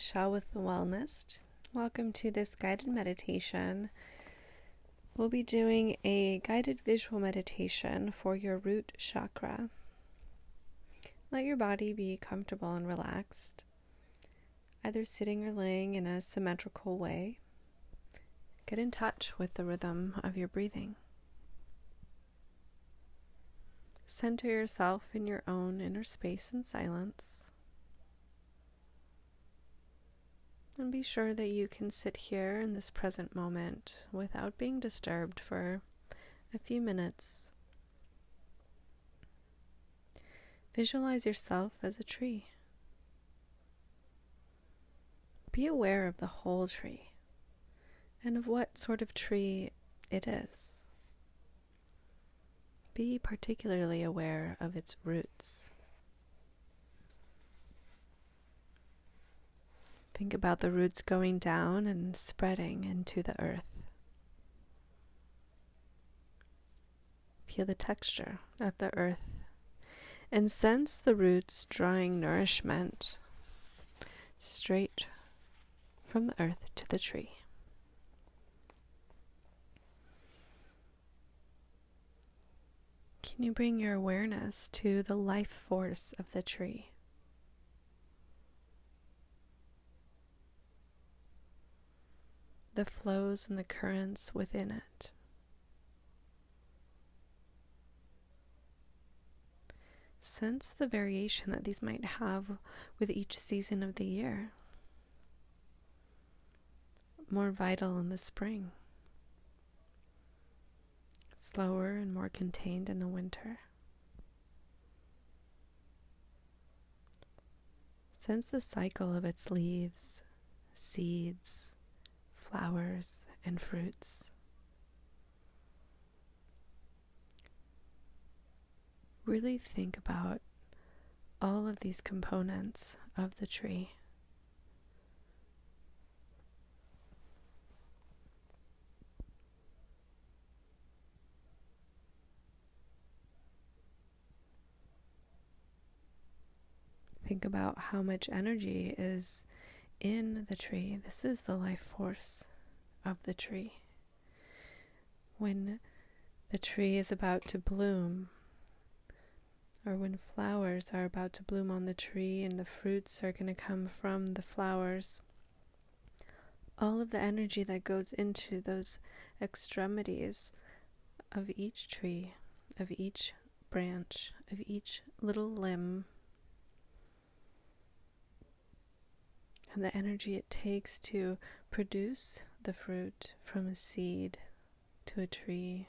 Michelle with the Wellness. Welcome to this guided meditation. We'll be doing a guided visual meditation for your root chakra. Let your body be comfortable and relaxed, either sitting or laying in a symmetrical way. Get in touch with the rhythm of your breathing. Center yourself in your own inner space and silence. And be sure that you can sit here in this present moment without being disturbed for a few minutes. Visualize yourself as a tree. Be aware of the whole tree and of what sort of tree it is. Be particularly aware of its roots. Think about the roots going down and spreading into the earth. Feel the texture of the earth and sense the roots drawing nourishment straight from the earth to the tree. Can you bring your awareness to the life force of the tree? The flows and the currents within it. Sense the variation that these might have with each season of the year. More vital in the spring, slower and more contained in the winter. Sense the cycle of its leaves, seeds, flowers, and fruits. Really think about all of these components of the tree. Think about how much energy is in the tree. This is the life force of the tree. When the tree is about to bloom, or when flowers are about to bloom on the tree and the fruits are going to come from the flowers, all of the energy that goes into those extremities of each tree, of each branch, of each little limb and the energy it takes to produce the fruit from a seed to a tree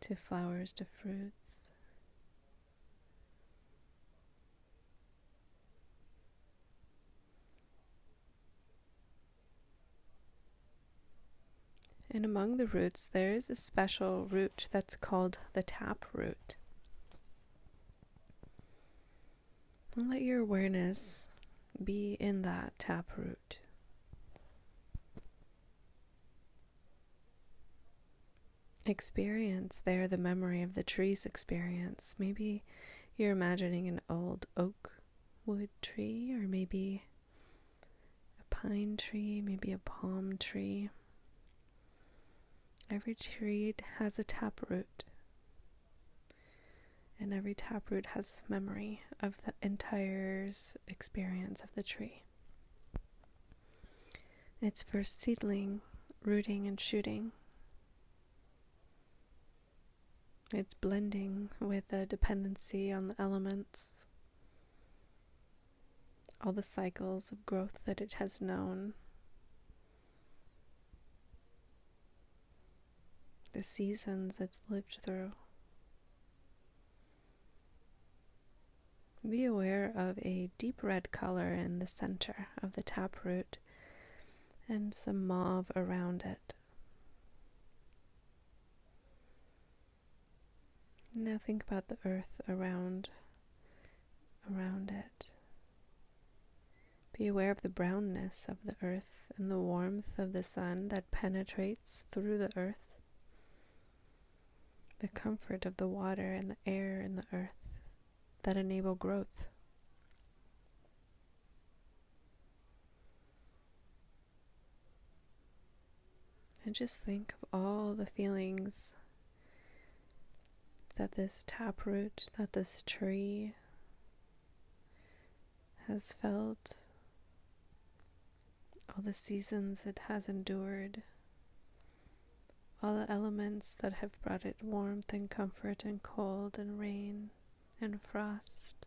to flowers to fruits. And among the roots, there is a special root that's called the tap root. And let your awareness be in that taproot. Experience there the memory of the tree's experience. Maybe you're imagining an old oak wood tree, or maybe a pine tree, maybe a palm tree. Every tree has a taproot and every taproot has memory of the entire experience of the tree. Its first seedling, rooting and shooting. It's blending with a dependency on the elements, all the cycles of growth that it has known, the seasons it's lived through. Be aware of a deep red color in the center of the taproot and some mauve around it. Now think about the earth around around it. Be aware of the brownness of the earth and the warmth of the sun that penetrates through the earth. The comfort of the water and the air in the earth that enable growth. And just think of all the feelings that this taproot, that this tree has felt, all the seasons it has endured, all the elements that have brought it warmth and comfort and cold and rain and frost.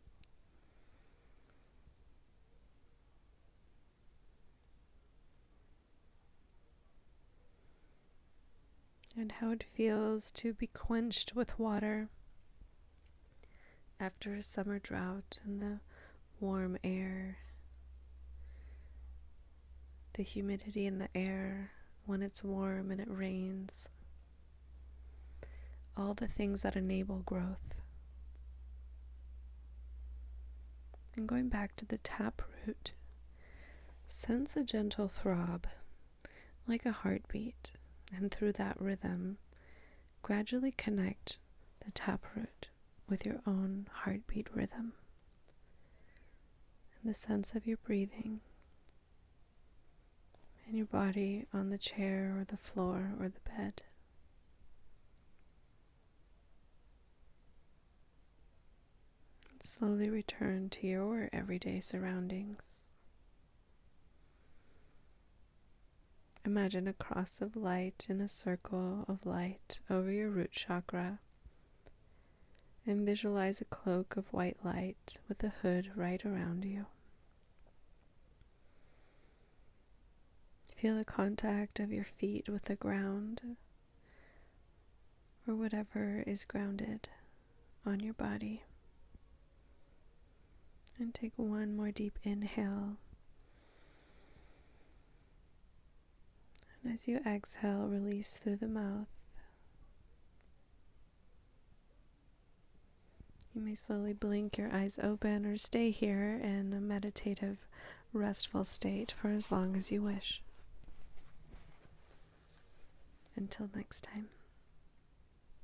and how it feels to be quenched with water after a summer drought and the warm air, the humidity in the air when it's warm and it rains, all the things that enable growth. And going back to the tap root, sense a gentle throb like a heartbeat. And through that rhythm, gradually connect the tap root with your own heartbeat rhythm. And the sense of your breathing. And your body on the chair or the floor or the bed. Slowly return to your everyday surroundings. Imagine a cross of light in a circle of light over your root chakra. And visualize a cloak of white light with a hood right around you. Feel the contact of your feet with the ground or whatever is grounded on your body. And take one more deep inhale And as you exhale, release through the mouth. You may slowly blink your eyes open or stay here in a meditative, restful state for as long as you wish. Until next time.